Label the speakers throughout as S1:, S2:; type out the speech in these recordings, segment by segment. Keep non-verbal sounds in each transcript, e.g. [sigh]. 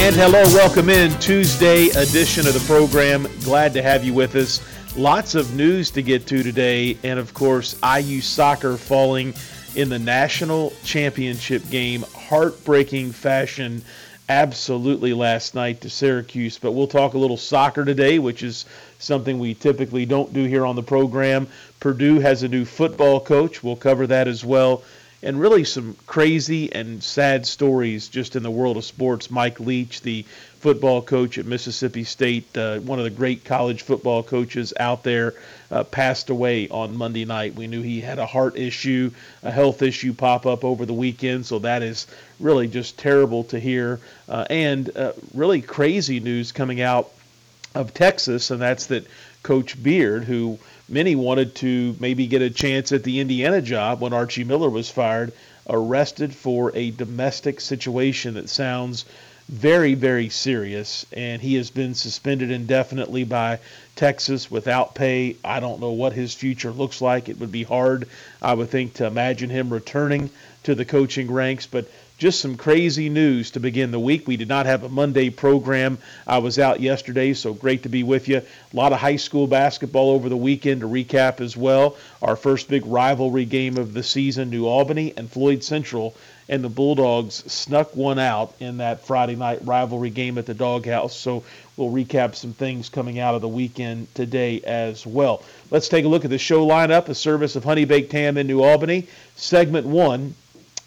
S1: And hello, welcome in Tuesday edition of the program. Glad to have you with us. Lots of news to get to today, and of course, IU soccer falling in the national championship game, heartbreaking fashion, absolutely last night to Syracuse. But we'll talk a little soccer today, which is something we typically don't do here on the program. Purdue has a new football coach. We'll cover that as well and really some crazy and sad stories just in the world of sports. Mike Leach, the football coach at Mississippi State, uh, one of the great college football coaches out there, uh, passed away on Monday night. We knew he had a heart issue, a health issue pop up over the weekend, so that is really just terrible to hear. Uh, and uh, really crazy news coming out of Texas, and that's that Coach Beard, who many wanted to maybe get a chance at the Indiana job when Archie Miller was fired, arrested for a domestic situation that sounds very, very serious. And he has been suspended indefinitely by Texas without pay. I don't know what his future looks like. It would be hard, I would think, to imagine him returning to the coaching ranks. But just some crazy news to begin the week. We did not have a Monday program. I was out yesterday, so great to be with you. A lot of high school basketball over the weekend to recap as well. Our first big rivalry game of the season, New Albany and Floyd Central, and the Bulldogs snuck one out in that Friday night rivalry game at the Doghouse. So we'll recap some things coming out of the weekend today as well. Let's take a look at the show lineup, a service of Honey Baked Ham in New Albany. Segment one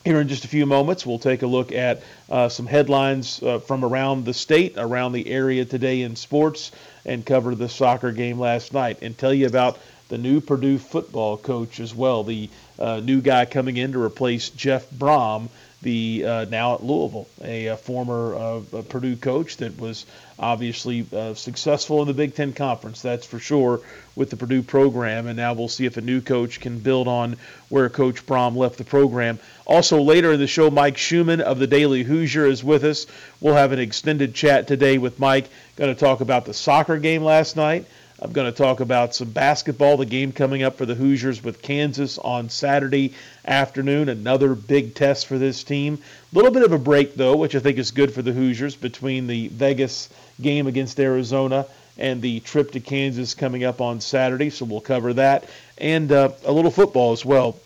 S1: here in just a few moments, we'll take a look at uh, some headlines uh, from around the state, around the area today in sports, and cover the soccer game last night, and tell you about the new Purdue football coach as well, the uh, new guy coming in to replace Jeff Brohm, the uh, now at Louisville, a, a former uh, a Purdue coach that was obviously uh, successful in the Big Ten Conference, that's for sure, with the Purdue program. And now we'll see if a new coach can build on where Coach Brohm left the program. Also, later in the show, Mike Schumann of the Daily Hoosier is with us. We'll have an extended chat today with Mike. Going to talk about the soccer game last night. I'm going to talk about some basketball, the game coming up for the Hoosiers with Kansas on Saturday afternoon, another big test for this team. A little bit of a break, though, which I think is good for the Hoosiers between the Vegas game against Arizona and the trip to Kansas coming up on Saturday. So we'll cover that and uh, a little football as well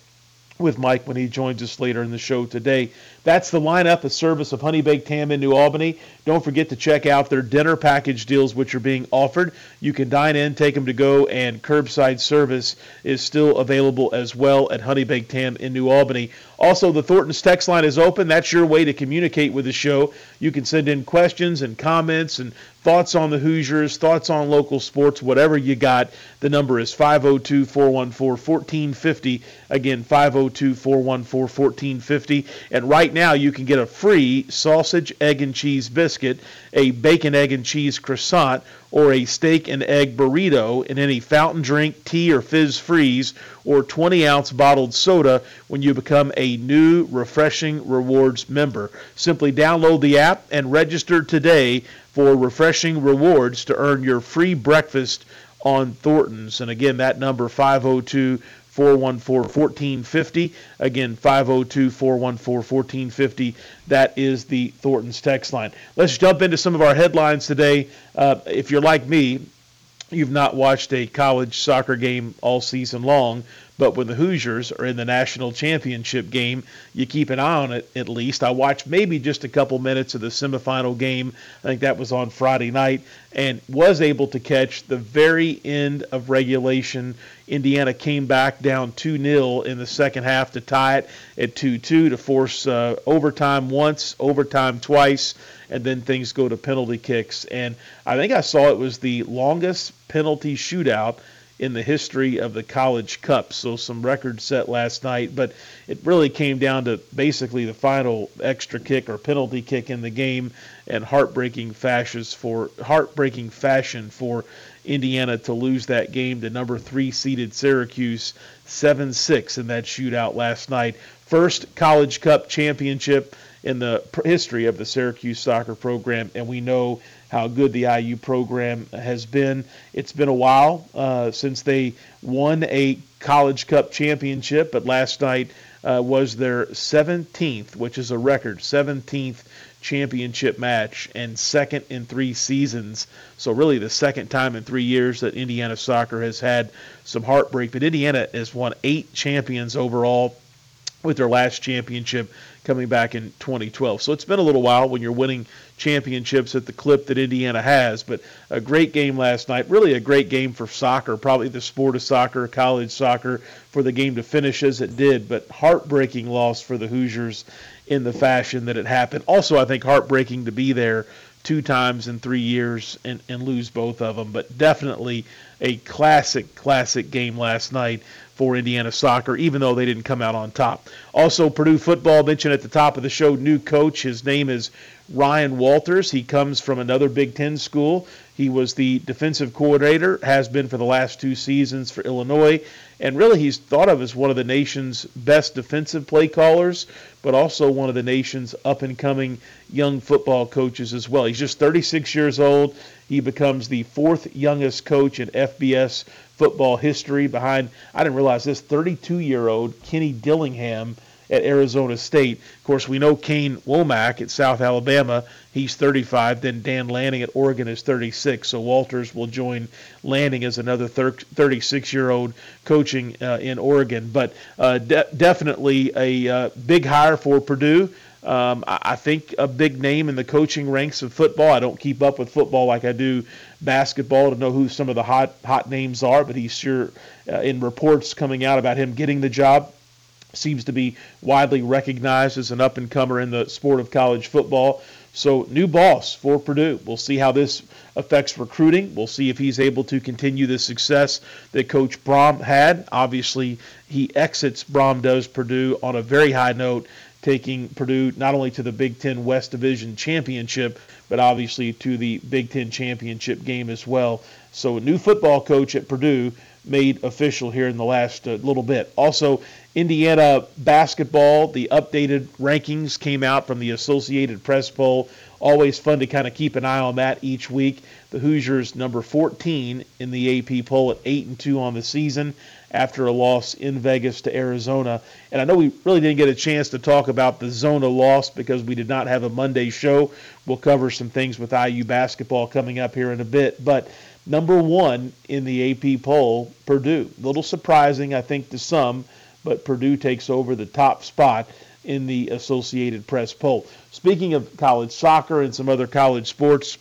S1: with Mike when he joins us later in the show today. That's the lineup, a service of Honey Baked Ham in New Albany. Don't forget to check out their dinner package deals, which are being offered. You can dine in, take them to go, and curbside service is still available as well at Honey Baked Ham in New Albany. Also, the Thornton's text line is open. That's your way to communicate with the show. You can send in questions and comments and thoughts on the Hoosiers, thoughts on local sports, whatever you got. The number is 502 414 1450. Again, 502 414 1450. And right now, you can get a free sausage, egg, and cheese biscuit, a bacon, egg, and cheese croissant, or a steak and egg burrito in any fountain drink, tea, or fizz freeze, or 20 ounce bottled soda when you become a new Refreshing Rewards member. Simply download the app and register today for Refreshing Rewards to earn your free breakfast on Thornton's. And again, that number 502 414 1450. Again, 502 414 1450. That is the Thornton's text line. Let's jump into some of our headlines today. Uh, if you're like me, you've not watched a college soccer game all season long, But when the Hoosiers are in the national championship game, you keep an eye on it at least. I watched maybe just a couple minutes of the semifinal game. I think that was on Friday night, and was able to catch the very end of regulation. Indiana came back down 2 0 in the second half to tie it at 2 2 to force uh, overtime once, overtime twice, and then things go to penalty kicks. And I think I saw it was the longest penalty shootout in the history of the College Cup. So some records set last night, but it really came down to basically the final extra kick or penalty kick in the game, and heartbreaking fashions for heartbreaking fashion for Indiana to lose that game to number three seeded Syracuse 7-6 in that shootout last night. First College Cup championship in the history of the Syracuse soccer program, and we know how good the IU program has been. It's been a while uh, since they won a College Cup championship, but last night uh, was their 17th, which is a record, 17th championship match and second in three seasons. So, really, the second time in three years that Indiana soccer has had some heartbreak. But Indiana has won eight champions overall with their last championship coming back in 2012. So it's been a little while when you're winning championships at the clip that Indiana has, but a great game last night. Really a great game for soccer, probably the sport of soccer, college soccer, for the game to finish as it did, but heartbreaking loss for the Hoosiers in the fashion that it happened. Also, I think heartbreaking to be there two times in three years and, and lose both of them, but definitely a classic, classic game last night for Indiana soccer, even though they didn't come out on top. Also, Purdue football mentioned at the top of the show, new coach. His name is Ryan Walters. He comes from another Big Ten school. He was the defensive coordinator, has been for the last two seasons for Illinois, and really he's thought of as one of the nation's best defensive play callers, but also one of the nation's up and coming young football coaches as well. He's just 36 years old. He becomes the fourth youngest coach in FBS football history behind, I didn't realize this, 32 year old Kenny Dillingham at Arizona State. Of course, we know Kane Wommack at South Alabama. He's 35. Then Dan Lanning at Oregon is 36. So Walters will join Lanning as another 36 year old coaching uh, in Oregon. But uh, de- definitely a uh, big hire for Purdue. Um, I, I think a big name in the coaching ranks of football. I don't keep up with football like I do basketball to know who some of the hot hot names are, but he's sure uh, in reports coming out about him getting the job seems to be widely recognized as an up and comer in the sport of college football. So, new boss for Purdue. We'll see how this affects recruiting. We'll see if he's able to continue the success that Coach Brohm had. Obviously, he exits, Brohm does Purdue on a very high note, taking Purdue not only to the Big Ten West Division Championship, but obviously to the Big Ten Championship game as well. So, a new football coach at Purdue made official here in the last uh, little bit. Also, Indiana basketball, the updated rankings came out from the Associated Press poll. Always fun to kind of keep an eye on that each week. The Hoosiers number 14 in the AP poll at 8 and 2 on the season after a loss in Vegas to Arizona. And I know we really didn't get a chance to talk about the Zona loss because we did not have a Monday show. We'll cover some things with IU basketball coming up here in a bit, but number 1 in the AP poll, Purdue. A little surprising I think to some but Purdue takes over the top spot in the Associated Press poll. Speaking of college soccer and some other college sports,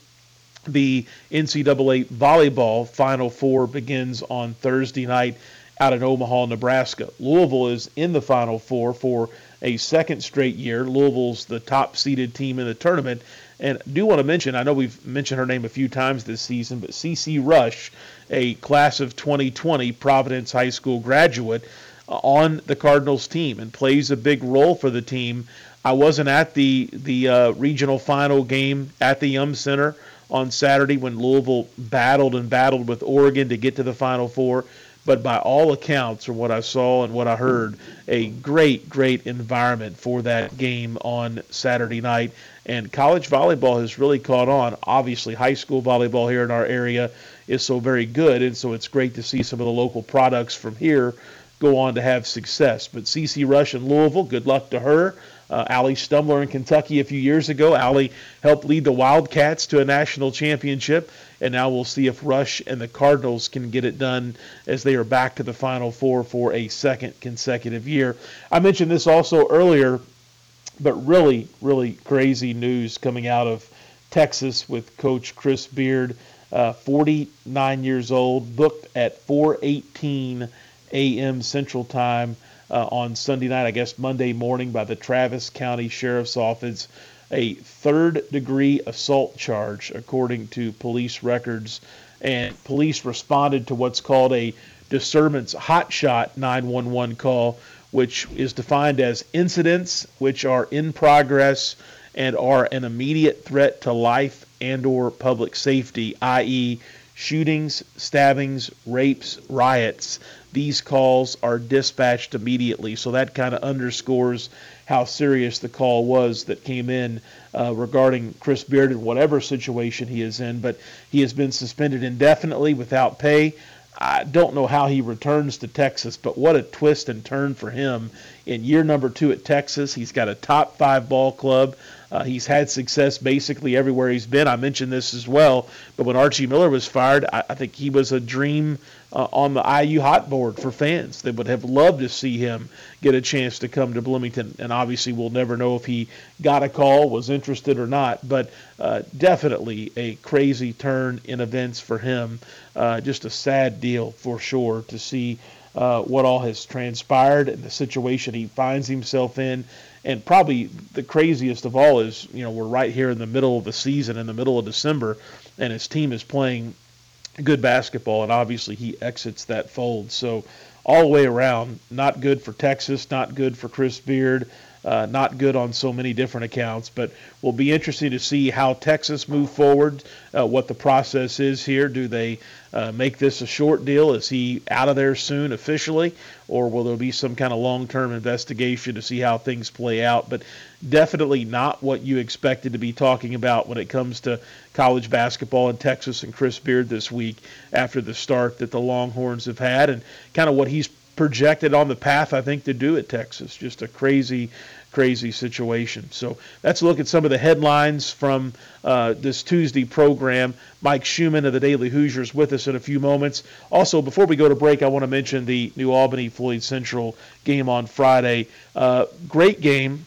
S1: the NCAA volleyball Final Four begins on Thursday night out in Omaha, Nebraska. Louisville is in the Final Four for a second straight year. Louisville's the top seeded team in the tournament. And I do want to mention, I know we've mentioned her name a few times this season, but CC Rush, a class of 2020 Providence High School graduate, on the Cardinals team and plays a big role for the team. I wasn't at the the uh, regional final game at the Yum Center on Saturday when Louisville battled and battled with Oregon to get to the Final Four. But by all accounts, from what I saw and what I heard, a great, great environment for that game on Saturday night. And college volleyball has really caught on. Obviously, high school volleyball here in our area is so very good, and so it's great to see some of the local products from here go on to have success. But CC Rush in Louisville, good luck to her. uh, Allie Stumler in Kentucky a few years ago. Allie helped lead the Wildcats to a national championship, and now we'll see if Rush and the Cardinals can get it done as they are back to the Final Four for a second consecutive year. I mentioned this also earlier, but really, really crazy news coming out of Texas with Coach Chris Beard, uh, 49 years old, booked at 4:18 a.m. Central Time uh, on Sunday night, I guess Monday morning, by the Travis County Sheriff's Office. A third degree assault charge, according to police records. And police responded to what's called a disturbance hotshot 911 call, which is defined as incidents which are in progress and are an immediate threat to life and or public safety, i.e., shootings, stabbings, rapes, riots these calls are dispatched immediately. So that kind of underscores how serious the call was that came in uh, regarding Chris Beard in whatever situation he is in. But he has been suspended indefinitely without pay. I don't know how he returns to Texas, but what a twist and turn for him in year number two at Texas. He's got a top five ball club. Uh, he's had success basically everywhere he's been. I mentioned this as well, but when Archie Miller was fired, I, I think he was a dream uh, on the IU hot board for fans. They would have loved to see him get a chance to come to Bloomington, and obviously we'll never know if he got a call, was interested or not. But uh, definitely a crazy turn in events for him. Uh, just a sad deal for sure to see. Uh, what all has transpired and the situation he finds himself in and probably the craziest of all is, you know, we're right here in the middle of the season, in the middle of December, and his team is playing good basketball, and obviously he exits that fold. So all the way around, not good for Texas, not good for Chris Beard, uh, not good on so many different accounts. But will be interesting to see how Texas move forward, uh, what the process is here. Do they uh, make this a short deal? Is he out of there soon officially, or will there be some kind of long-term investigation to see how things play out? But definitely not what you expected to be talking about when it comes to college basketball in Texas and Chris Beard this week after the start that the Longhorns have had, and kind of what he's projected on the path, I think, to do at Texas. Just a crazy, crazy situation. So let's look at some of the headlines from uh, this Tuesday program. Mike Schumann of the Daily Hoosiers with us in a few moments. Also, before we go to break, I want to mention the New Albany Floyd Central game on Friday. Uh, great game.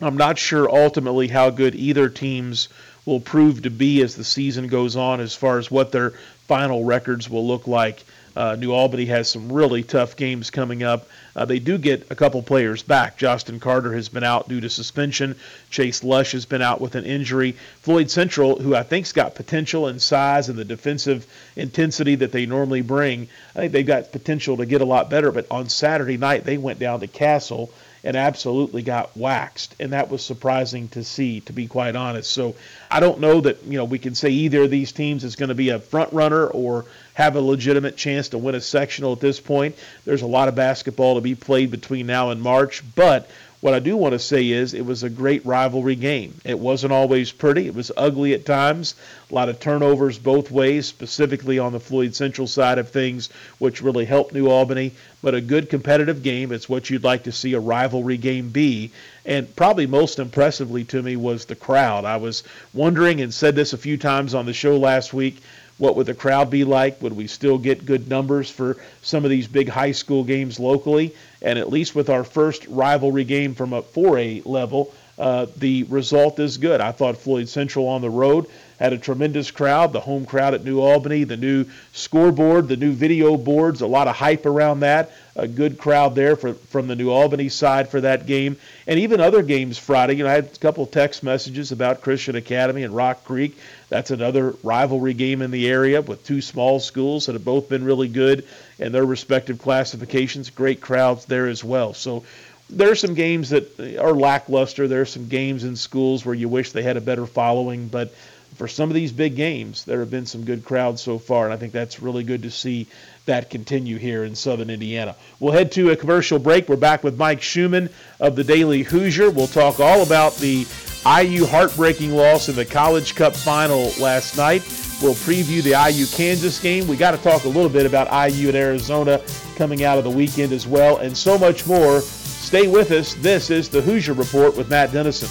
S1: I'm not sure ultimately how good either teams will prove to be as the season goes on as far as what their final records will look like. Uh, New Albany has some really tough games coming up. Uh, they do get a couple players back. Justin Carter has been out due to suspension. Chase Lush has been out with an injury. Floyd Central, who I think's got potential and size and the defensive intensity that they normally bring, I think they've got potential to get a lot better. But on Saturday night, they went down to Castle and absolutely got waxed. And that was surprising to see, to be quite honest. So I don't know that, you know, we can say either of these teams is going to be a front runner or have a legitimate chance to win a sectional at this point. There's a lot of basketball to be played between now and March, but what I do want to say is it was a great rivalry game. It wasn't always pretty. It was ugly at times. A lot of turnovers both ways, specifically on the Floyd Central side of things, which really helped New Albany. But a good competitive game. It's what you'd like to see a rivalry game be. And probably most impressively to me was the crowd. I was wondering and said this a few times on the show last week what would the crowd be like? Would we still get good numbers for some of these big high school games locally? And at least with our first rivalry game from a 4A level, uh, the result is good. I thought Floyd Central on the road had a tremendous crowd. The home crowd at New Albany, the new scoreboard, the new video boards, a lot of hype around that. A good crowd there for, from the New Albany side for that game. And even other games Friday. You know, I had a couple text messages about Christian Academy and Rock Creek. That's another rivalry game in the area with two small schools that have both been really good in their respective classifications. Great crowds there as well. So there are some games that are lackluster. There are some games in schools where you wish they had a better following, but for some of these big games, there have been some good crowds so far, and I think that's really good to see that continue here in Southern Indiana. We'll head to a commercial break. We're back with Mike Schumann of the Daily Hoosier. We'll talk all about the IU heartbreaking loss in the College Cup final last night. We'll preview the IU Kansas game. We got to talk a little bit about IU and Arizona coming out of the weekend as well, and so much more Stay with us. This is the Hoosier Report with Matt Dennison.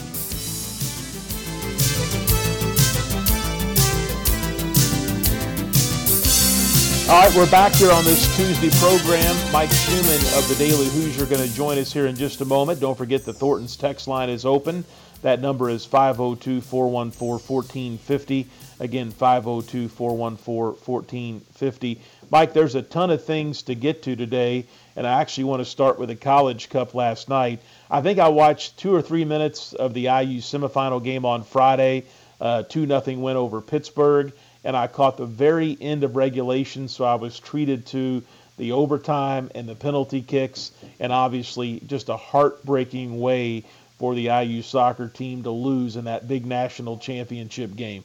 S1: All right, we're back here on this Tuesday program. Mike Schumann of the Daily Hoosier going to join us here in just a moment. Don't forget the Thornton's text line is open. That number is 502 414 1450. Again, 502 414 1450. Mike, there's a ton of things to get to today, and I actually want to start with the College Cup last night. I think I watched two or three minutes of the IU semifinal game on Friday, uh, 2 nothing win over Pittsburgh and I caught the very end of regulation, so I was treated to the overtime and the penalty kicks, and obviously just a heartbreaking way for the IU soccer team to lose in that big national championship game.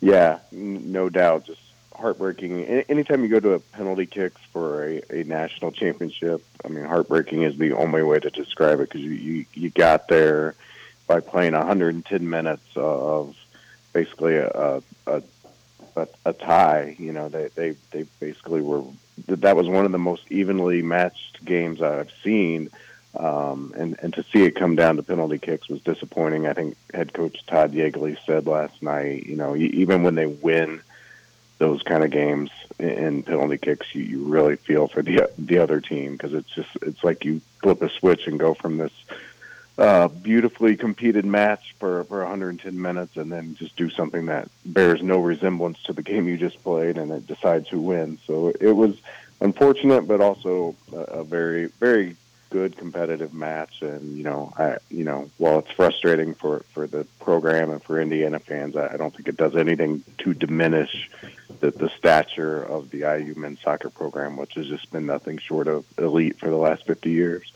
S2: Yeah, no doubt. Just heartbreaking. Anytime you go to a penalty kicks for a, a national championship, I mean, heartbreaking is the only way to describe it because you, you, you got there by playing 110 minutes of basically a, a, a, a tie. You know, they, they, they basically were, that was one of the most evenly matched games I've seen. Um, and, and to see it come down to penalty kicks was disappointing. I think head coach Todd Yeagley said last night, you know, even when they win those kind of games in penalty kicks, you, you really feel for the the other team because it's just it's like you flip a switch and go from this uh, beautifully competed match for, for 110 minutes and then just do something that bears no resemblance to the game you just played and it decides who wins. So it was unfortunate, but also a, a very, very good competitive match. And, you know, I, you know, while it's frustrating for, for the program and for Indiana fans, I, I don't think it does anything to diminish the, the stature of the IU men's soccer program, which has just been nothing short of elite for the last 50 years.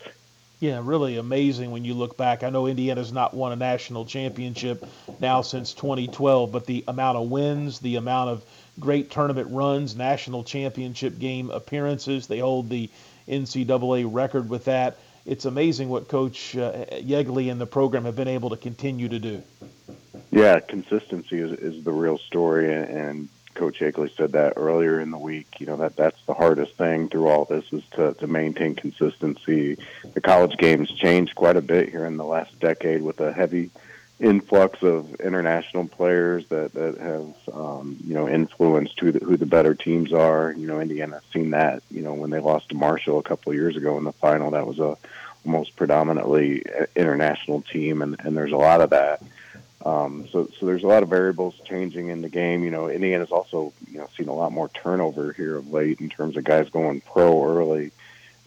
S1: Yeah, really amazing when you look back. I know Indiana's not won a national championship now since 2012, but the amount of wins, the amount of great tournament runs, national championship game appearances, they hold the NCAA record with that. It's amazing what Coach uh, Yeagley and the program have been able to continue to do.
S2: Yeah, consistency is, is the real story, and, Coach Yeagley said that earlier in the week. You know that that's the hardest thing through all this is to to maintain consistency. The college game's changed quite a bit here in the last decade with a heavy influx of international players that that have um, you know influenced who the, who the better teams are. You know, Indiana's seen that. You know, when they lost to Marshall a couple of years ago in the final, that was a almost predominantly international team, and and there's a lot of that. Um, so, so there's a lot of variables changing in the game. You know, Indiana's also you know seen a lot more turnover here of late in terms of guys going pro early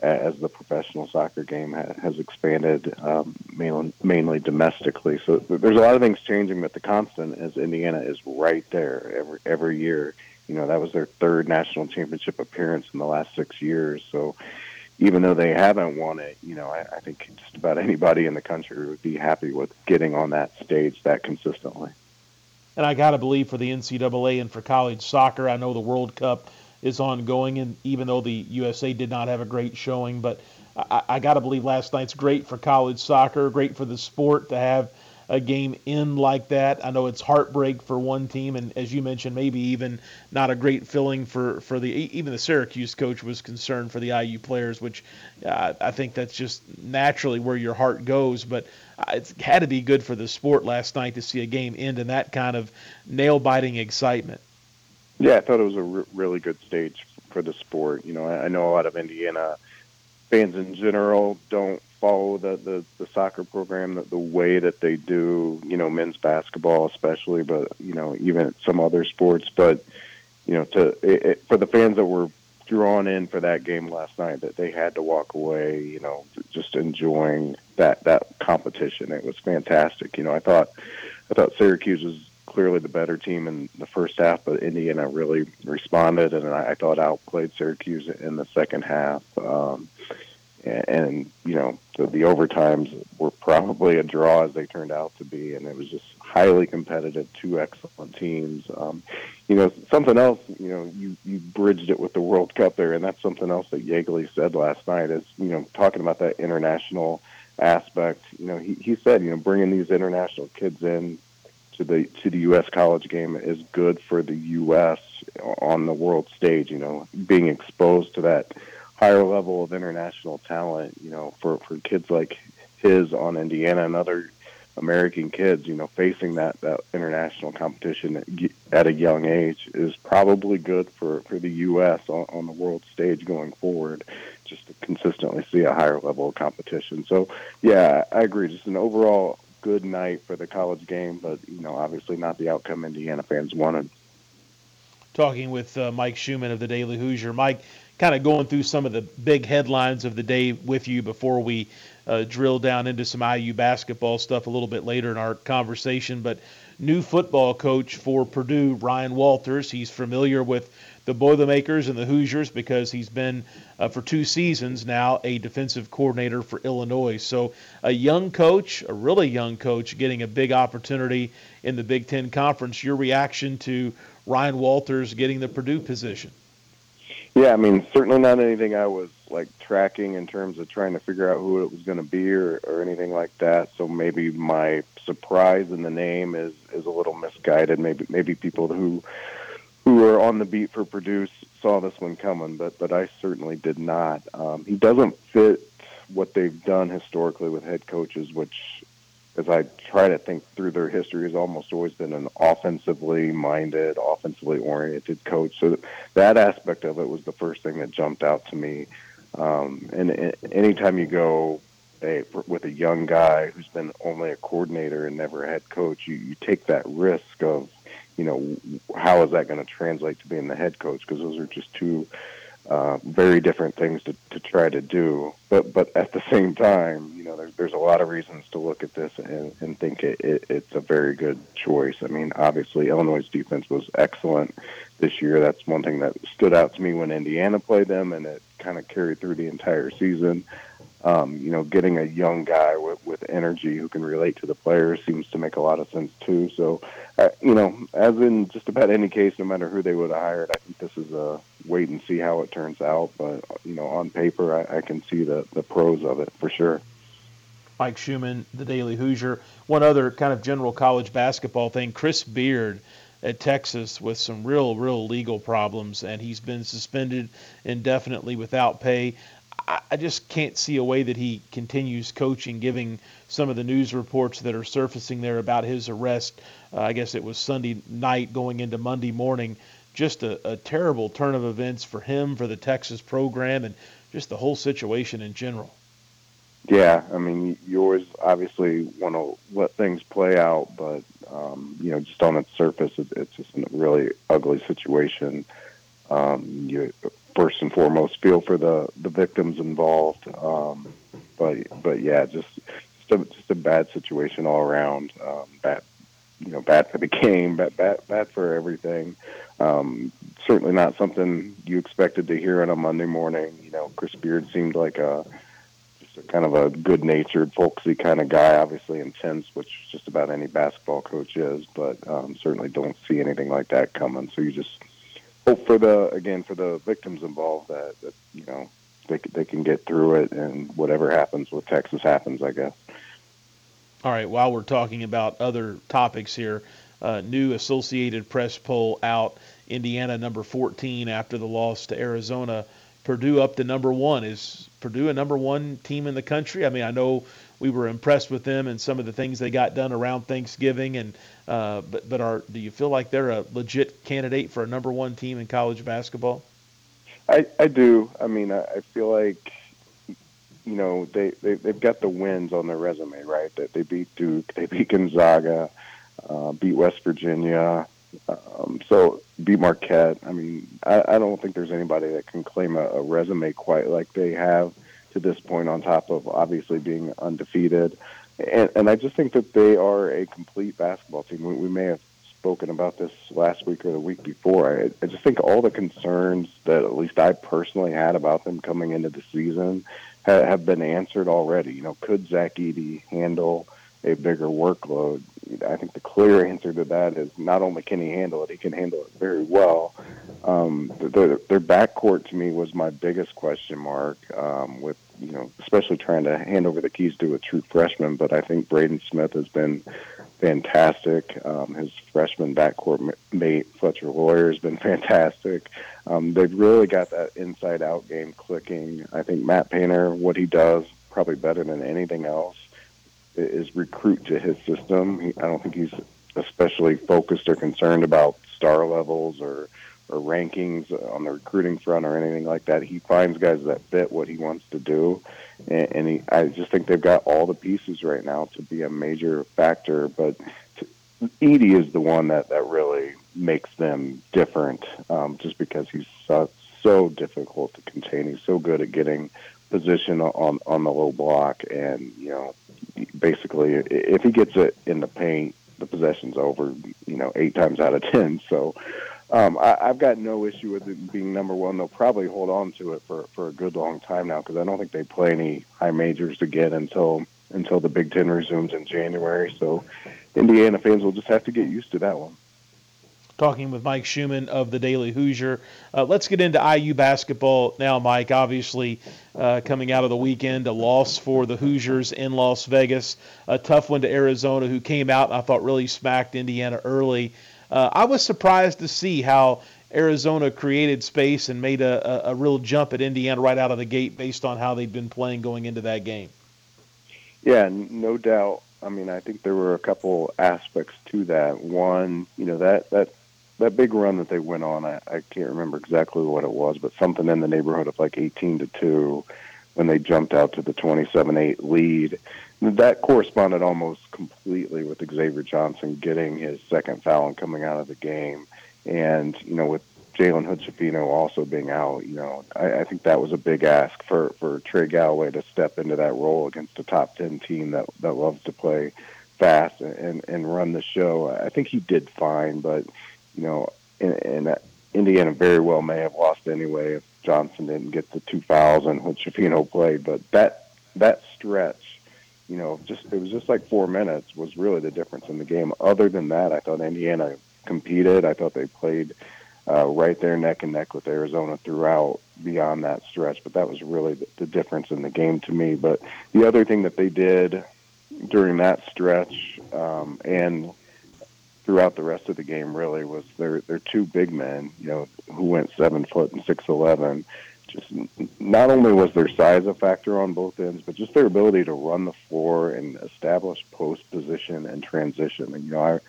S2: as the professional soccer game ha- has expanded um, mainly, mainly domestically. So there's a lot of things changing, but the constant is Indiana is right there every every year. You know, that was their third national championship appearance in the last six years. So even though they haven't won it, you know, I, I think just about anybody in the country would be happy with getting on that stage that consistently.
S1: And I got to believe for the NCAA and for college soccer, I know the World Cup is ongoing, and even though the USA did not have a great showing, but I, I got to believe last night's great for college soccer, great for the sport to have a game end like that. I know it's heartbreak for one team, and as you mentioned, maybe even not a great feeling for for the even the Syracuse coach was concerned for the IU players, which uh, I think that's just naturally where your heart goes. But uh, it's had to be good for the sport last night to see a game end in that kind of nail biting excitement.
S2: Yeah, I thought it was a re- really good stage for the sport. You know, I, I know a lot of Indiana fans in general don't follow the, the, the soccer program the, the way that they do, you know, men's basketball especially, but, you know, even some other sports. But, you know, to it, it, for the fans that were drawn in for that game last night, that they had to walk away, you know, just enjoying that, that competition. It was fantastic. You know, I thought, I thought Syracuse was clearly the better team in the first half, but Indiana really responded, and I, I thought outplayed Syracuse in the second half. Um, and, you know the, the overtimes were probably a draw as they turned out to be, and it was just highly competitive, two excellent teams. Um, you know, something else, you know, you, you bridged it with the World Cup there, and that's something else that Yeagley said last night is, you know, talking about that international aspect. You know, he, he said, you know, bringing these international kids in to the to the U.S. college game is good for the U.S. on the world stage. You know, being exposed to that higher level of international talent. You know, for for kids like his on Indiana and other American kids, you know, facing that that international competition at a young age is probably good for for the U.S. on, on the world stage going forward. Just to consistently see a higher level of competition. So, yeah, I agree. Just an overall good night for the college game, but you know, obviously not the outcome Indiana fans wanted.
S1: Talking with uh, Mike Schumann of the Daily Hoosier, Mike, kind of going through some of the big headlines of the day with you before we uh, drill down into some IU basketball stuff a little bit later in our conversation. But new football coach for Purdue, Ryan Walters. He's familiar with the Boilermakers and the Hoosiers because he's been uh, for two seasons now a defensive coordinator for Illinois. So a young coach, a really young coach, getting a big opportunity in the Big Ten Conference. Your reaction to Ryan Walters getting the Purdue position?
S2: Yeah, I mean, certainly not anything I was like tracking in terms of trying to figure out who it was going to be or, or anything like that. So maybe my surprise in the name is is a little misguided. Maybe maybe people who who were on the beat for Purdue saw this one coming, but but I certainly did not. Um, he doesn't fit what they've done historically with head coaches, which, as I try to think through their history, has almost always been an offensively minded, offensively oriented coach. So that aspect of it was the first thing that jumped out to me. Um, and anytime you go a, with a young guy who's been only a coordinator and never a head coach, you, you take that risk of you know, how is that going to translate to being the head coach? Because those are just two uh, very different things to, to try to do. But but at the same time, you know, there's there's a lot of reasons to look at this and, and think it, it, it's a very good choice. I mean, obviously Illinois' defense was excellent this year. That's one thing that stood out to me when Indiana played them, and it kind of carried through the entire season um, you know, getting a young guy with, with energy who can relate to the players seems to make a lot of sense too. So, uh, you know, as in just about any case, no matter who they would have hired, I think this is a wait and see how it turns out. But you know, on paper, I, I can see the the pros of it for sure.
S1: Mike Schumann, the Daily Hoosier. One other kind of general college basketball thing: Chris Beard at Texas with some real, real legal problems, and he's been suspended indefinitely without pay. I just can't see a way that he continues coaching, giving some of the news reports that are surfacing there about his arrest. Uh, I guess it was Sunday night going into Monday morning. Just a, a terrible turn of events for him, for the Texas program, and just the whole situation in general.
S2: Yeah, I mean, you always obviously want to let things play out, but um, you know, just on its surface, it, it's just a really ugly situation. Um, you first and foremost feel for the the victims involved. Um, but but yeah, just just a, just a bad situation all around. Um, bad, you know, bad for the [laughs] game, bad bad bad for everything. Um, certainly not something you expected to hear on a Monday morning. You know, Chris Beard seemed like a just a kind of a good-natured, folksy kind of guy. Obviously intense, which just about any basketball coach is, but um, certainly don't see anything like that coming. So you just hope for the again for the victims involved that, that you know they they can get through it and whatever happens with Texas happens, I guess.
S1: All right. While we're talking about other topics here, uh, new Associated Press poll out: Indiana number 14 after the loss to Arizona. Purdue up to number one. Is Purdue a number one team in the country? I mean, I know we were impressed with them and some of the things they got done around Thanksgiving. And uh, but but are do you feel like they're a legit candidate for a number one team in college basketball?
S2: I I do. I mean, I, I feel like you know they, they they've got the wins on their resume, right? That they beat Duke, they beat Gonzaga, uh, beat West Virginia. Um, so beat Marquette. I mean, I, I don't think there's anybody that can claim a, a resume quite like they have to this point, on top of obviously being undefeated. And, and I just think that they are a complete basketball team. We, we may have spoken about this last week or the week before. I, I just think all the concerns that at least I personally had about them coming into the season have, have been answered already. You know, could Zach Edey handle a bigger workload? I think the clear answer to that is not only can he handle it, he can handle it very well. Um, their, their backcourt to me was my biggest question mark um, with you know, especially trying to hand over the keys to a true freshman. But I think Braden Smith has been fantastic. Um, his freshman backcourt mate Fletcher Loyer has been [laughs] fantastic. Um, they've really got that inside-out game clicking. I think Matt Painter, what he does, probably better than anything else, is recruit to his system. He, I don't think he's especially focused or concerned about star levels or or rankings on the recruiting front or anything like that. He finds guys that fit what he wants to do, and, and he, I just think they've got all the pieces right now to be a major factor. But to, Edey is the one that that really makes them different, um, just because he's so, so difficult to contain. He's so good at getting position on on the low block, and you know, basically, if he gets it in the paint, the possession's over. You know, eight times out of ten. [laughs] So um, I, I've got no issue with it being number one. They'll probably hold on to it for for a good long time now because I don't think they play any high majors again until until the Big Ten resumes in January. So Indiana fans will just have to get used to that one.
S1: Talking with Mike Schumann of the Daily Hoosier. Uh, let's get into IU basketball now, Mike. Obviously, uh, coming out of the weekend, a loss for the Hoosiers in Las Vegas, a tough one to Arizona, who came out I thought really smacked Indiana early. Uh, I was surprised to see how Arizona created space and made a, a, a, real jump at Indiana right out of the gate based on how they'd been playing going into that game.
S2: Yeah, no doubt. I mean, I think there were a couple aspects to that. One, you know, that that that big run that they went on, I, I can't remember exactly what it was, but something in the neighborhood of like 18 to 2 when they jumped out to the 27-8 lead that corresponded almost completely with Xavier Johnson getting his second foul and coming out of the game. And, you know, with Jalen Hood also being out, you know, I, I think that was a big ask for, for Trey Galloway to step into that role against a top 10 team that, that loves to play fast and, and run the show. I think he did fine, but, you know, and, and Indiana very well may have lost anyway if Johnson didn't get the two fouls and Hood played. But that, that stretch, you know, just it was just like four minutes was really the difference in the game. Other than that, I thought Indiana competed. I thought they played uh, right there neck and neck with Arizona throughout beyond that stretch. But that was really the, the difference in the game to me. But the other thing that they did during that stretch um, and throughout the rest of the game really was their their two big men, you know, who went seven foot and six eleven just not only was their size a factor on both ends, but just their ability to run the floor and establish post position and transition. And you know, I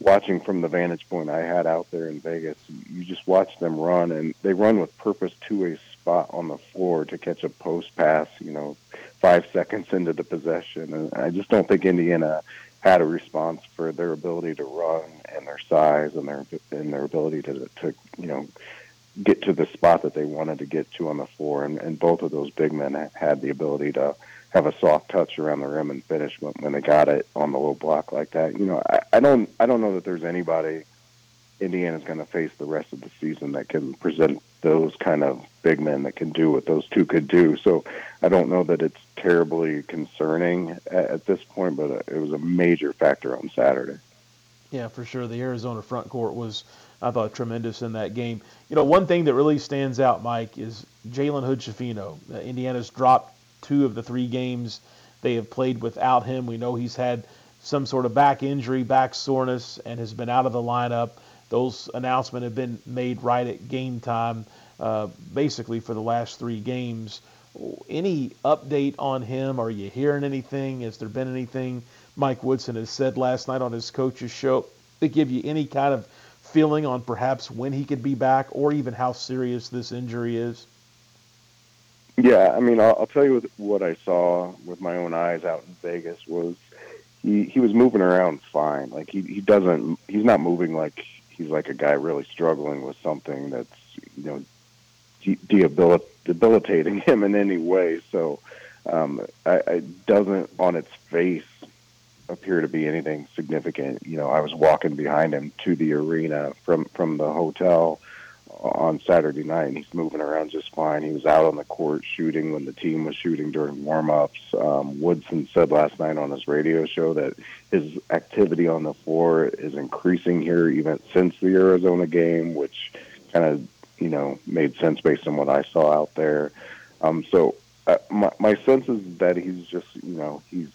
S2: watching from the vantage point I had out there in Vegas, you just watch them run, and they run with purpose to a spot on the floor to catch a post pass. You know, five seconds into the possession, and I just don't think Indiana had a response for their ability to run and their size and their and their ability to to you know get to the spot that they wanted to get to on the floor. And, and both of those big men had the ability to have a soft touch around the rim and finish when, when they got it on the low block like that. You know, I, I don't I don't know that there's anybody Indiana's going to face the rest of the season that can present those kind of big men that can do what those two could do. So I don't know that it's terribly concerning at, at this point, but it was a major factor on Saturday.
S1: Yeah, for sure. The Arizona front court was I thought tremendous in that game. You know, one thing that really stands out, Mike, is Jalen Hood-Schifino. Uh, Indiana's dropped two of the three games they have played without him. We know he's had some sort of back injury, back soreness, and has been out of the lineup. Those announcements have been made right at game time, uh, basically for the last three games. Any update on him? Are you hearing anything? Has there been anything Mike Woodson has said last night on his coach's show that give you any kind of feeling on perhaps when he could be back or even how serious this injury is?
S2: Yeah, I mean, I'll, I'll tell you what I saw with my own eyes out in Vegas was he he was moving around fine. Like he he doesn't he's not moving like he's like a guy really struggling with something that's you know de- debilitating [laughs] him in any way. So um, I, I doesn't on its face appear to be anything significant. You know, I was walking behind him to the arena from from the hotel on Saturday night, and he's moving around just fine. He was out on the court shooting when the team was shooting during warm-ups. Um, Woodson said last night on his radio show that his activity on the floor is increasing here even since the Arizona game, which kind of you know made sense based on what I saw out there. Um, so uh, my my sense is that he's just you know he's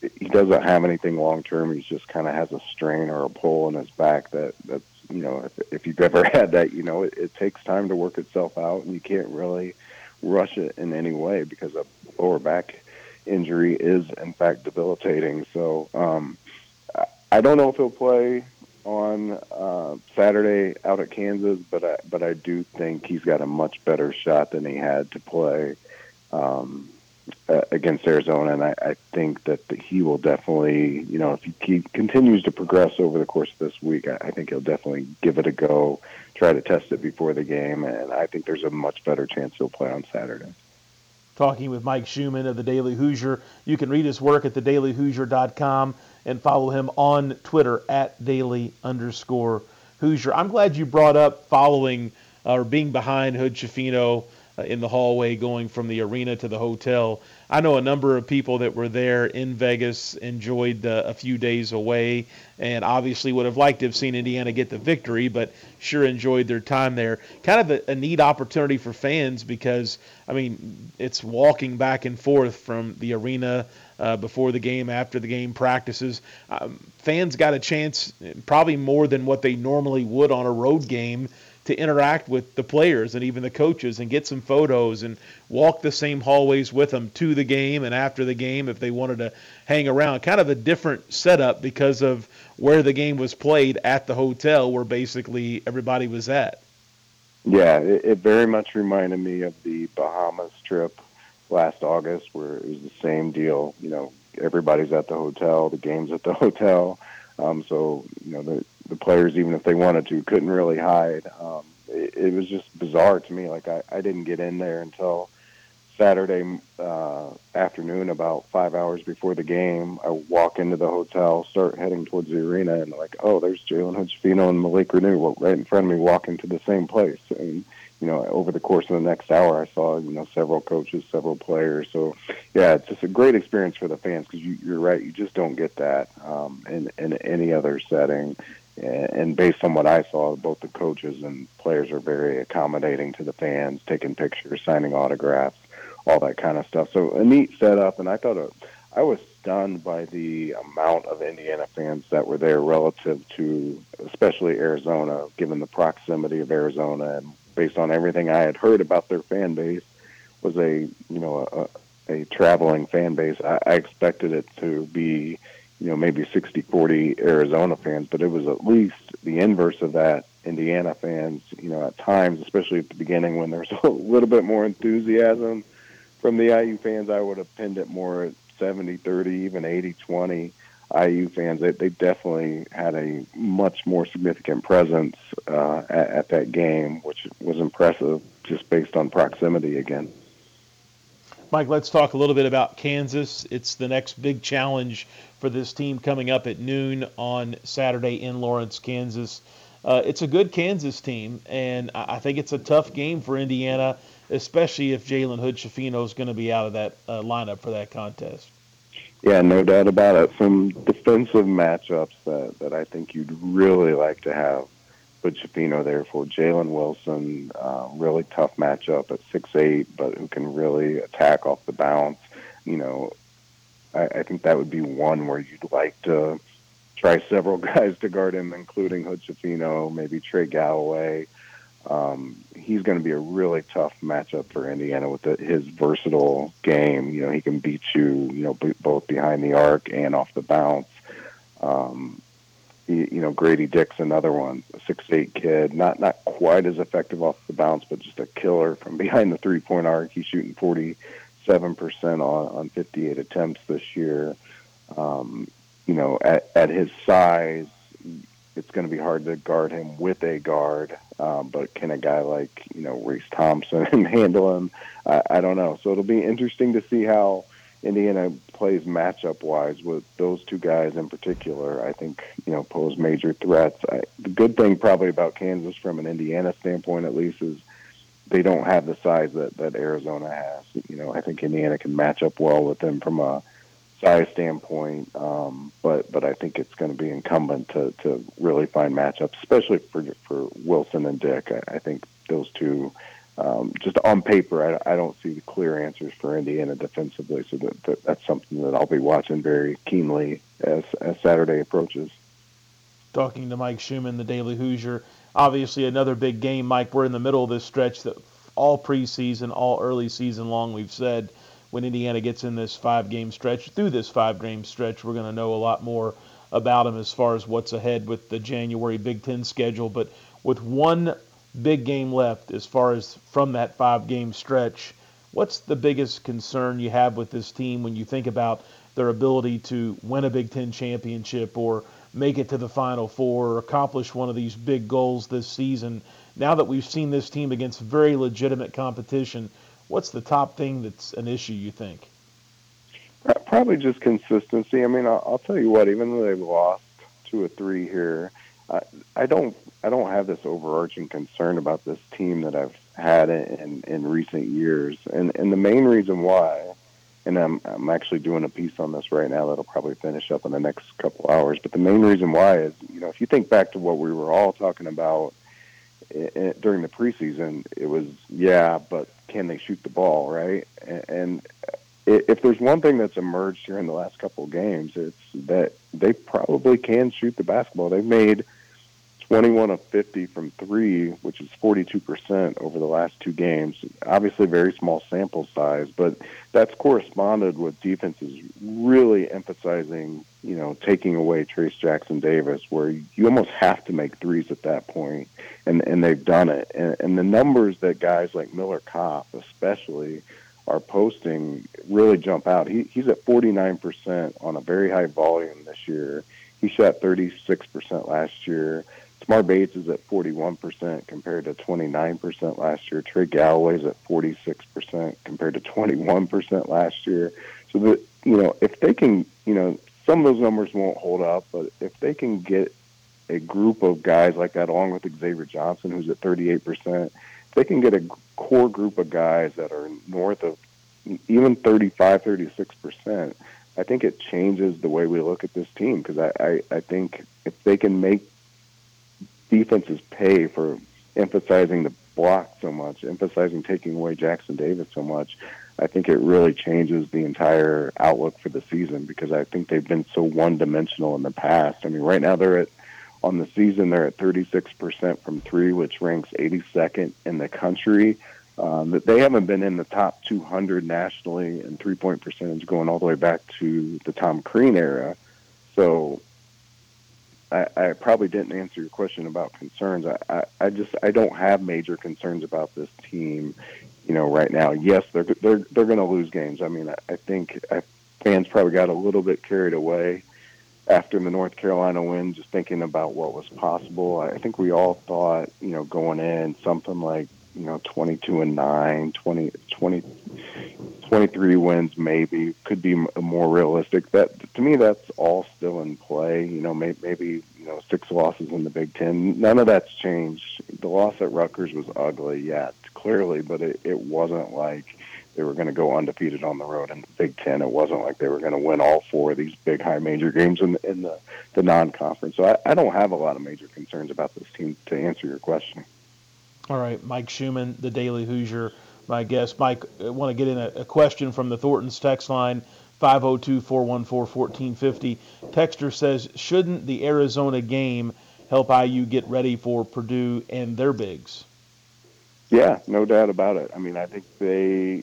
S2: he doesn't have anything long term. He just kind of has a strain or a pull in his back that that's you know if, if you've ever [laughs] had that, you know it, it takes time to work itself out, and you can't really rush it in any way because a lower back injury is in fact debilitating. So um, I don't know if he'll play on uh, Saturday out at Kansas, but I, but I do think he's got a much better shot than he had to play um, uh, against Arizona, and I, I think that the, he will definitely, you know, if he, he continues to progress over the course of this week, I, I think he'll definitely give it a go, try to test it before the game, and I think there's a much better chance he'll play on Saturday.
S1: Talking with Mike Schumann of the Daily Hoosier. You can read his work at thedailyhoosier.com and follow him on Twitter at daily underscore Hoosier. I'm glad you brought up following uh, or being behind Hood Schifino uh, in the hallway going from the arena to the hotel. I know a number of people that were there in Vegas, enjoyed uh, a few days away, and obviously would have liked to have seen Indiana get the victory, but sure enjoyed their time there. Kind of a, a neat opportunity for fans because, I mean, it's walking back and forth from the arena uh, before the game, after the game, practices. Um, fans got a chance, probably more than what they normally would on a road game, to interact with the players and even the coaches and get some photos and walk the same hallways with them to the game and after the game if they wanted to hang around. Kind of a different setup because of where the game was played at the hotel where basically everybody was at.
S2: Yeah, it, it very much reminded me of the Bahamas trip last August where it was the same deal. You know, everybody's at the hotel, the game's at the [laughs] hotel. Um, so, you know, the, the players, even if they wanted to, couldn't really hide. Um, it, it was just bizarre to me. Like I, I didn't get in there until Saturday uh, afternoon, about five hours before the game. I walk into the hotel, start heading towards the arena, and like, oh, there's Jalen Hood-Schifino and Malik Reneau right in front of me, walking to the same place. And you know, over the course of the next hour, I saw you know several coaches, several players. So, yeah, it's just a great experience for the fans because you, you're right, you just don't get that um, in in any other setting and based on what I saw, both the coaches and players are very accommodating to the fans, taking pictures, signing autographs, all that kind of stuff. So a neat setup, and I thought it, I was stunned by the amount of Indiana fans that were there relative to, especially Arizona, given the proximity of Arizona and based on everything I had heard about their fan base, was a you know a, a traveling fan base. I, I expected it to be you know, maybe 60 40 Arizona fans, but it was at least the inverse of that. Indiana fans, you know, at times, especially at the beginning when there's [laughs] a little bit more enthusiasm from the IU fans, I would have pinned it more at 70 30, even 80 20. IU fans, they, they definitely had a much more significant presence uh, at, at that game, which was impressive just based on proximity again.
S1: Mike, let's talk a little bit about Kansas. It's the next big challenge for this team coming up at noon on Saturday in Lawrence, Kansas. Uh, it's a good Kansas team, and I think it's a tough game for Indiana, especially if Jalen Hood Schifino is going to be out of that uh, lineup for that contest.
S2: Yeah, no doubt about it. Some defensive matchups that, that I think you'd really like to have put Schifino there for Jalen Wilson. Uh, really tough matchup at six eight, but who can really attack off the bounce. You know, I, I think that would be one where you'd like to try several [laughs] guys to guard him, including Hood maybe Trey Galloway. Um, he's going to be a really tough matchup for Indiana with the, his versatile game. You know, he can beat you, you know, b- both behind the arc and off the bounce. Um, you know, Grady Dick's another one, a six eight kid, not not quite as effective off the bounce, but just a killer from [laughs] behind the three point arc. He's shooting forty seven percent on on fifty eight attempts this year. Um, you know, at, at his size, it's going to be hard to guard him with a guard. Um, but can a guy like you know Race Thompson [laughs] handle him? I, I don't know. So it'll be interesting to see how Indiana plays matchup wise with those two guys in particular, I think you know pose major threats. I, the good thing probably about Kansas from an Indiana standpoint at least is they don't have the size that that Arizona has. You know, I think Indiana can match up well with them from a size standpoint, um, but but I think it's going to be incumbent to to really find matchups, especially for for Wilson and Dick. I, I think those two. Um, just on paper, I, I don't see the clear answers for Indiana defensively, so that, that, that's something that I'll be watching very keenly as as Saturday approaches.
S1: Talking to Mike Schumann, the Daily Hoosier. Obviously, another big game, Mike. We're in the middle of this stretch that all preseason, all early season long, we've said when Indiana gets in this five game stretch, through this five game stretch, we're going to know a lot more about them as far as what's ahead with the January Big Ten schedule. But with one big game left as far as from that five game stretch. What's the biggest concern you have with this team when you think about their ability to win a Big Ten championship or make it to the Final Four or accomplish one of these big goals this season? Now that we've seen this team against very legitimate competition, what's the top thing that's an issue you think?
S2: Probably just consistency. I mean, I'll, tell you what, even though they've lost two or three here, I, I don't I don't have this overarching concern about this team that I've had in, in recent years, and and the main reason why, and I'm I'm actually doing a piece on this right now that'll probably finish up in the next couple hours. But the main reason why is, you know, if you think back to what we were all talking about it, during the preseason, it was yeah, but can they shoot the ball, right? And, and if there's one thing that's emerged here in the last couple of games, it's that they probably can shoot the basketball. They've made 21 of 50 from three, which is 42% over the last two games. Obviously, very small sample size, but that's corresponded with defenses really emphasizing, you know, taking away Trayce Jackson Davis, where you almost have to make threes at that point, and and they've done it. And, and the numbers that guys like Miller Kopp, especially, are posting really jump out. He, he's at 49% on a very high volume this year. He shot 36% last year. Tamar Bates is at 41% compared to 29% last year. Trey Galloway's at 46% compared to 21% last year. So that you know, if they can, you know, some of those numbers won't hold up, but if they can get a group of guys like that, along with Xavier Johnson, who's at 38%, if they can get a core group of guys that are north of even 35, 36%, I think it changes the way we look at this team because I, I, I think if they can make defenses pay for emphasizing the block so much, emphasizing taking away Jackson Davis so much, I think it really changes the entire outlook for the season because I think they've been so one dimensional in the past. I mean, right now they're at on the season they're at 36% from three, which ranks 82nd in the country. Um, they haven't been in the top 200 nationally in three point percentage going all the way back to the Tom Crean era. So I, I probably didn't answer your question about concerns. I, I, I just I don't have major concerns about this team, you know, right now. Yes, they're they're they're going to lose games. I mean, I, I think I, fans probably got a little bit carried away after the North Carolina win, just thinking about what was possible. I think we all thought, you know, going in something like you know 22 and 9 20, 20 23 wins maybe could be more realistic that to me that's all still in play you know maybe, maybe you know six losses in the big ten none of that's changed the loss at Rutgers was ugly yeah clearly but it, it wasn't like they were going to go undefeated on the road in the Big Ten. It wasn't like they were going to win all four of these big high major games in, in the, the non-conference. So I, I don't have a lot of major concerns about this team to answer your question.
S1: All right, Mike Schumann, the Daily Hoosier, my guest. Mike, uh, I want to get in a, a question from the Thornton's text line, 502-414-1450. Texter says, shouldn't the Arizona game help IU get ready for Purdue and their bigs?
S2: Yeah, no doubt about it. I mean, I think they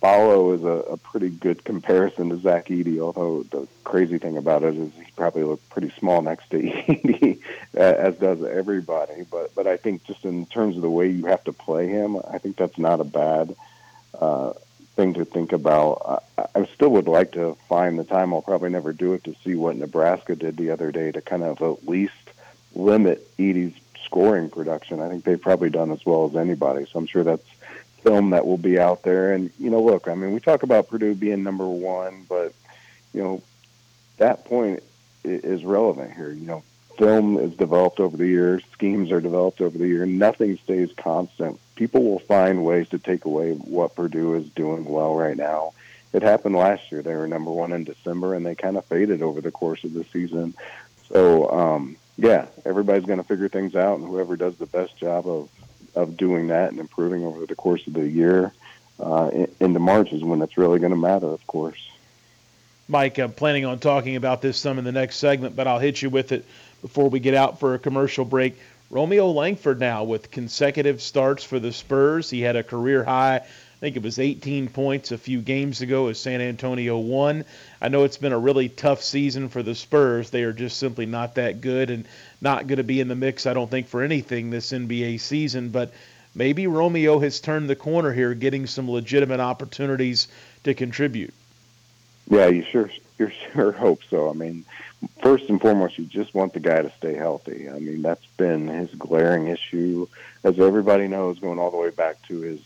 S2: Ballo is a, a pretty good comparison to Zach Edey, although the crazy thing about it is he probably looked pretty small next to [laughs] Edey, as does everybody. But but I think just in terms of the way you have to play him, I think that's not a bad uh, thing to think about. I, I still would like to find the time. I'll probably never do it to see what Nebraska did the other day to kind of at least limit Edey's scoring production. I think they've probably done as well as anybody. So I'm sure that's film that will be out there. And you know, look, I mean, we talk about Purdue being number one, but you know, that point is relevant here. You know, film is developed over the years, schemes are developed over the year, nothing stays constant. People will find ways to take away what Purdue is doing well right now. It happened last year. They were number one in December, and they kind of faded over the course of the season. So, um, yeah, everybody's going to figure things out, and whoever does the best job of of doing that and improving over the course of the year uh, into March is when it's really going to matter, of course.
S1: Mike, I'm planning on talking about this some in the next segment, but I'll hit you with it before we get out for a commercial break. Romeo Langford now with consecutive starts for the Spurs. He had a career high think it was 18 points a few games ago as San Antonio won. I know it's been a really tough season for the Spurs. They are just simply not that good and not going to be in the mix, I don't think, for anything this NBA season. But maybe Romeo has turned the corner here, getting some legitimate opportunities to contribute.
S2: Yeah, you sure you sure [laughs] hope so. I mean, first and foremost, you just want the guy to stay healthy. I mean, that's been his glaring issue, as everybody knows, going all the way back to his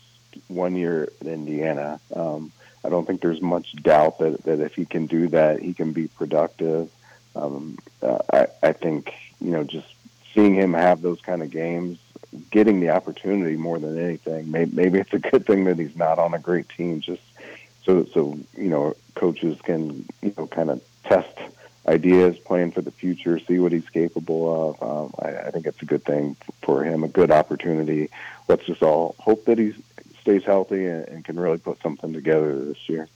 S2: one year at Indiana. Um, I don't think there's much doubt that, that if he can do that, he can be productive. Um, uh, I, I think, you know, just seeing him have those kind of games, getting the opportunity more than anything, maybe, maybe it's a good thing that he's not on a great team just so, so, you know, coaches can, you know, kind of test ideas, plan for the future, see what he's capable of. Um, I, I think it's a good thing for him, a good opportunity. Let's just all hope that he's stays healthy and, and can really put something together this year.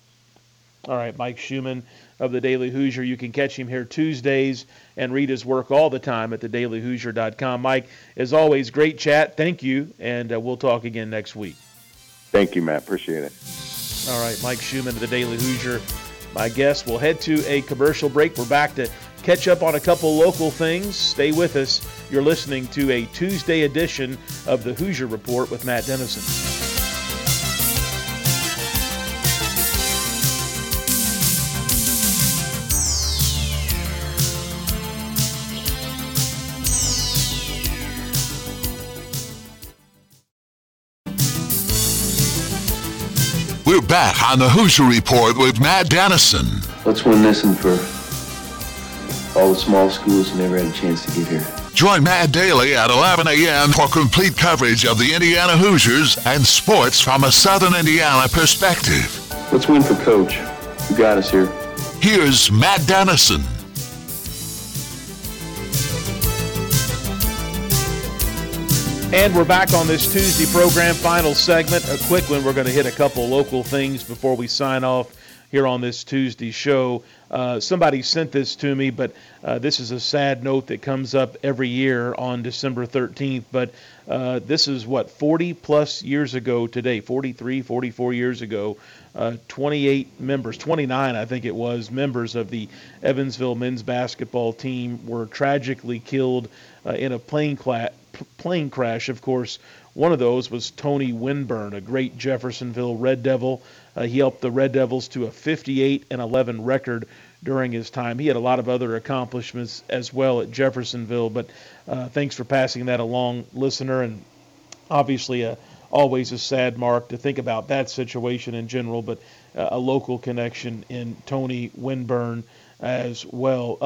S1: All right, Mike Schumann of the Daily Hoosier. You can catch him here Tuesdays and read his work all the time at thedailyhoosier.com. Mike, as always, great chat. Thank you, and uh, we'll talk again next week.
S2: Thank you, Matt. Appreciate it.
S1: All right, Mike Schumann of the Daily Hoosier. My guest. We'll head to a commercial break. We're back to catch up on a couple local things. Stay with us. You're listening to a Tuesday edition of the Hoosier Report with Matt Dennison.
S3: Back on the Hoosier Report with Matt Dennison.
S4: Let's win this and for all the small schools who never had a chance to get here.
S3: Join Matt daily at 11 a.m. for complete coverage of the Indiana Hoosiers and sports from a Southern Indiana perspective.
S4: Let's win for Coach, who got us here.
S3: Here's Matt Dennison.
S1: And we're back on this Tuesday program, final segment. A quick one. We're going to hit a couple local things before we sign off here on this Tuesday show. Uh, somebody sent this to me, but uh, this is a sad note that comes up every year on December 13th. But uh, this is what, 40 plus years ago today, 43, 44 years ago. Uh, 28 members, 29 I think it was, members of the Evansville men's basketball team were tragically killed uh, in a plane, cla- plane crash. Of course, one of those was Tony Winburn, a great Jeffersonville Red Devil. Uh, he helped the Red Devils to a 58 and 11 record during his time. He had a lot of other accomplishments as well at Jeffersonville, but uh, thanks for passing that along, listener. And obviously, a, always a sad mark to think about that situation in general, but uh, a local connection in Tony Winburn as well.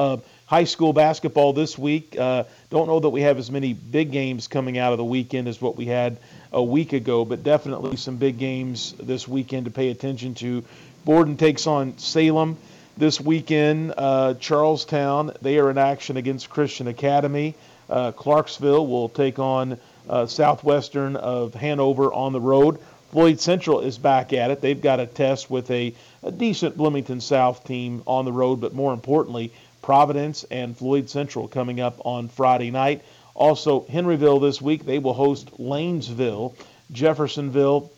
S1: High school basketball this week. Uh, don't know that we have as many big games coming out of the weekend as what we had a week ago, but definitely some big games this weekend to pay attention to. Borden takes on Salem this weekend. Uh, Charlestown, they are in action against Christian Academy. Uh, Clarksville will take on uh, Southwestern of Hanover on the road. Floyd Central is back at it. They've got a test with a, a decent Bloomington South team on the road, but more importantly, Providence and Floyd Central coming up on Friday night. Also, Henryville this week, they will host Lanesville. Jeffersonville,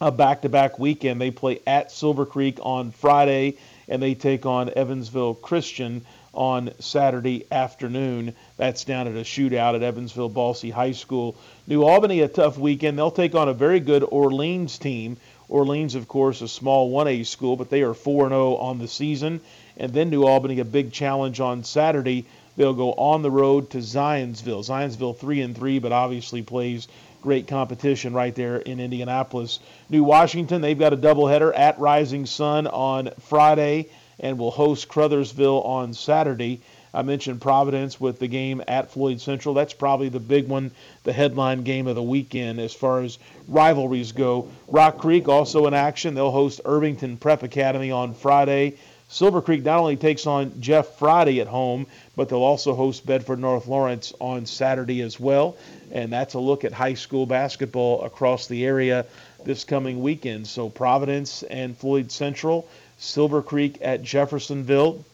S1: a back to back weekend. They play at Silver Creek on Friday, and they take on Evansville Christian on Saturday afternoon. That's down at a shootout at Evansville Bosse High School. New Albany, a tough weekend. They'll take on a very good Orleans team. Orleans, of course, a small 1A school, but they are 4 0 on the season. And then New Albany, a big challenge on Saturday. They'll go on the road to Zionsville. Zionsville 3 and 3, but obviously plays great competition right there in Indianapolis. New Washington, they've got a doubleheader at Rising Sun on Friday and will host Crothersville on Saturday. I mentioned Providence with the game at Floyd Central. That's probably the big one, the headline game of the weekend as far as rivalries go. Rock Creek also in action. They'll host Irvington Prep Academy on Friday. Silver Creek not only takes on Jeff Friday at home, but they'll also host Bedford North Lawrence on Saturday as well. And that's a look at high school basketball across the area this coming weekend. So Providence and Floyd Central, Silver Creek at Jeffersonville.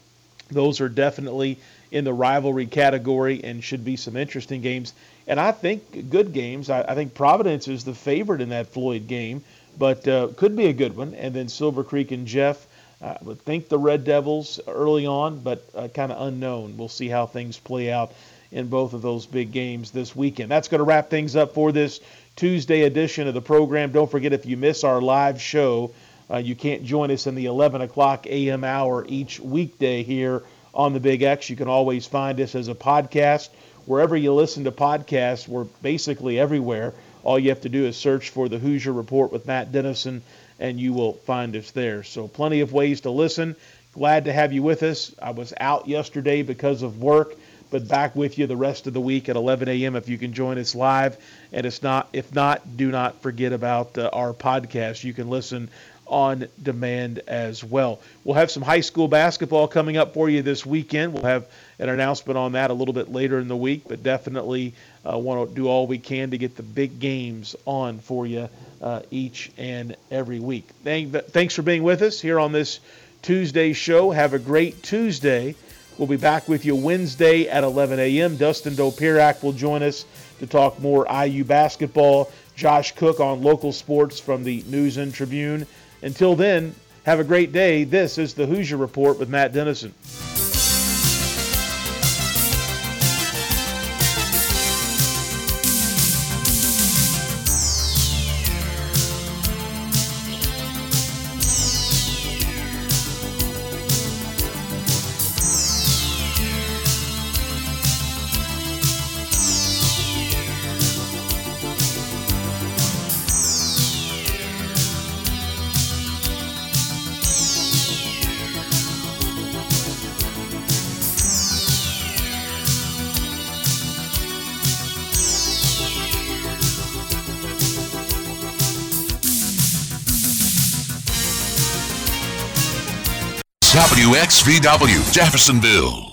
S1: Those are definitely in the rivalry category and should be some interesting games. And I think good games. I, I think Providence is the favorite in that Floyd game, but uh, could be a good one. And then Silver Creek and Jeff. I would think the Red Devils early on, but uh, kind of unknown. We'll see how things play out in both of those big games this weekend. That's going to wrap things up for this Tuesday edition of the program. Don't forget if you miss our live show, uh, you can't join us in the 11 o'clock a.m. hour each weekday here on the Big X. You can always find us as a podcast. Wherever you listen to podcasts, we're basically everywhere. All you have to do is search for the Hoosier Report with Matt Dennison, and you will find us there. So, plenty of ways to listen. Glad to have you with us. I was out yesterday because of work, but back with you the rest of the week at 11 a.m. if you can join us live. And it's not, if not, do not forget about uh, our podcast. You can listen on demand as well. We'll have some high school basketball coming up for you this weekend. We'll have an announcement on that a little bit later in the week, but definitely uh, want to do all we can to get the big games on for you uh, each and every week. Thank, thanks for being with us here on this Tuesday show. Have a great Tuesday. We'll be back with you Wednesday at 11 a.m. Dustin Dopirak will join us to talk more IU basketball. Josh Cook on local sports from the News and Tribune. Until then, have a great day. This is the Hoosier Report with Matt Dennison.
S3: WXVW Jeffersonville.